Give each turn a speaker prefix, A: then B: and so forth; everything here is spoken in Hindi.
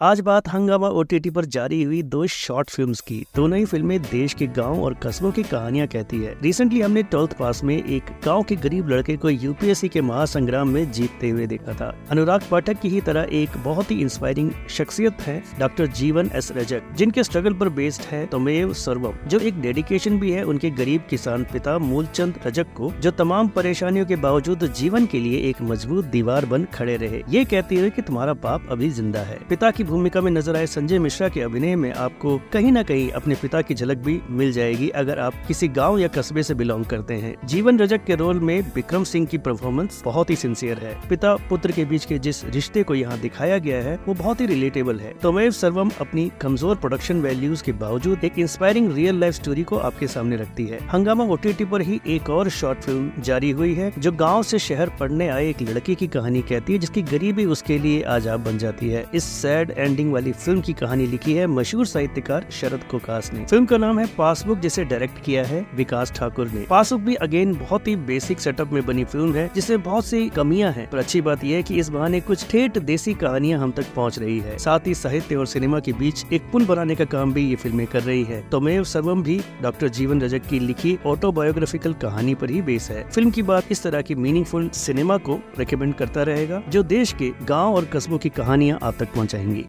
A: आज बात हंगामा ओटीटी पर जारी हुई दो शॉर्ट फिल्म्स की। दोनों ही फ़िल्में देश के गाँव और कस्बों की कहानियाँ कहती है। रिसेंटली हमने ट्वेल्थ पास में एक गाँव के गरीब लड़के को यूपीएससी के महासंग्राम में जीतते हुए देखा था। अनुराग पाठक की ही तरह एक बहुत ही इंस्पायरिंग शख्सियत है डॉक्टर जीवन एस रजक, जिनके स्ट्रगल पर बेस्ड है तमेव सर्वम, जो एक डेडिकेशन भी है उनके गरीब किसान पिता मूलचंद रजक को, जो तमाम परेशानियों के बावजूद जीवन के लिए एक मज़बूत दीवार बन खड़े रहे। ये कहते हुए की तुम्हारा बाप अभी ज़िंदा है। पिता की भूमिका में नज़र आए संजय मिश्रा के अभिनय में आपको कहीं न कहीं अपने पिता की झलक भी मिल जाएगी, अगर आप किसी गाँव या कस्बे से बिलोंग करते हैं। जीवन रजक के रोल में विक्रम सिंह की परफॉर्मेंस बहुत ही सिंसियर है। पिता पुत्र के बीच के जिस रिश्ते को यहाँ दिखाया गया है, वो बहुत ही रिलेटेबल है। तोमेव सर्वम अपनी कमज़ोर प्रोडक्शन वैल्यूज़ के बावजूद एक इंस्पायरिंग रियल लाइफ स्टोरी को आपके सामने रखती है। हंगामा ओटीटी पर ही एक और शॉर्ट फ़िल्म जारी हुई है, जो गाँव से शहर पढ़ने आए एक लड़की की कहानी कहती है, जिसकी गरीबी उसके लिए आज आप बन जाती है। इस सैड एंडिंग वाली फ़िल्म की कहानी लिखी है मशहूर साहित्यकार शरद कोकास ने। फ़िल्म का नाम है पासबुक जिसे डायरेक्ट किया है विकास ठाकुर ने। पासबुक भी अगेन बहुत ही बेसिक सेटअप में बनी फ़िल्म है, जिसमें बहुत सी कमियाँ हैं। पर अच्छी बात यह है कि इस बहाने कुछ ठेठ देसी कहानियाँ हम तक पहुँच रही है। साथ ही साहित्य और सिनेमा के बीच एक पुल बनाने का काम भी ये फ़िल्में कर रही है। तोमेव सर्वम भी डॉक्टर जीवन रजक की लिखी ऑटोबायोग्राफिकल कहानी पर ही बेस है। फ़िल्म की बात इस तरह की मीनिंगफुल सिनेमा को रिकमेंड करता रहेगा, जो देश के गाँव और कस्बों की कहानियाँ आप तक पहुँचाएँगी।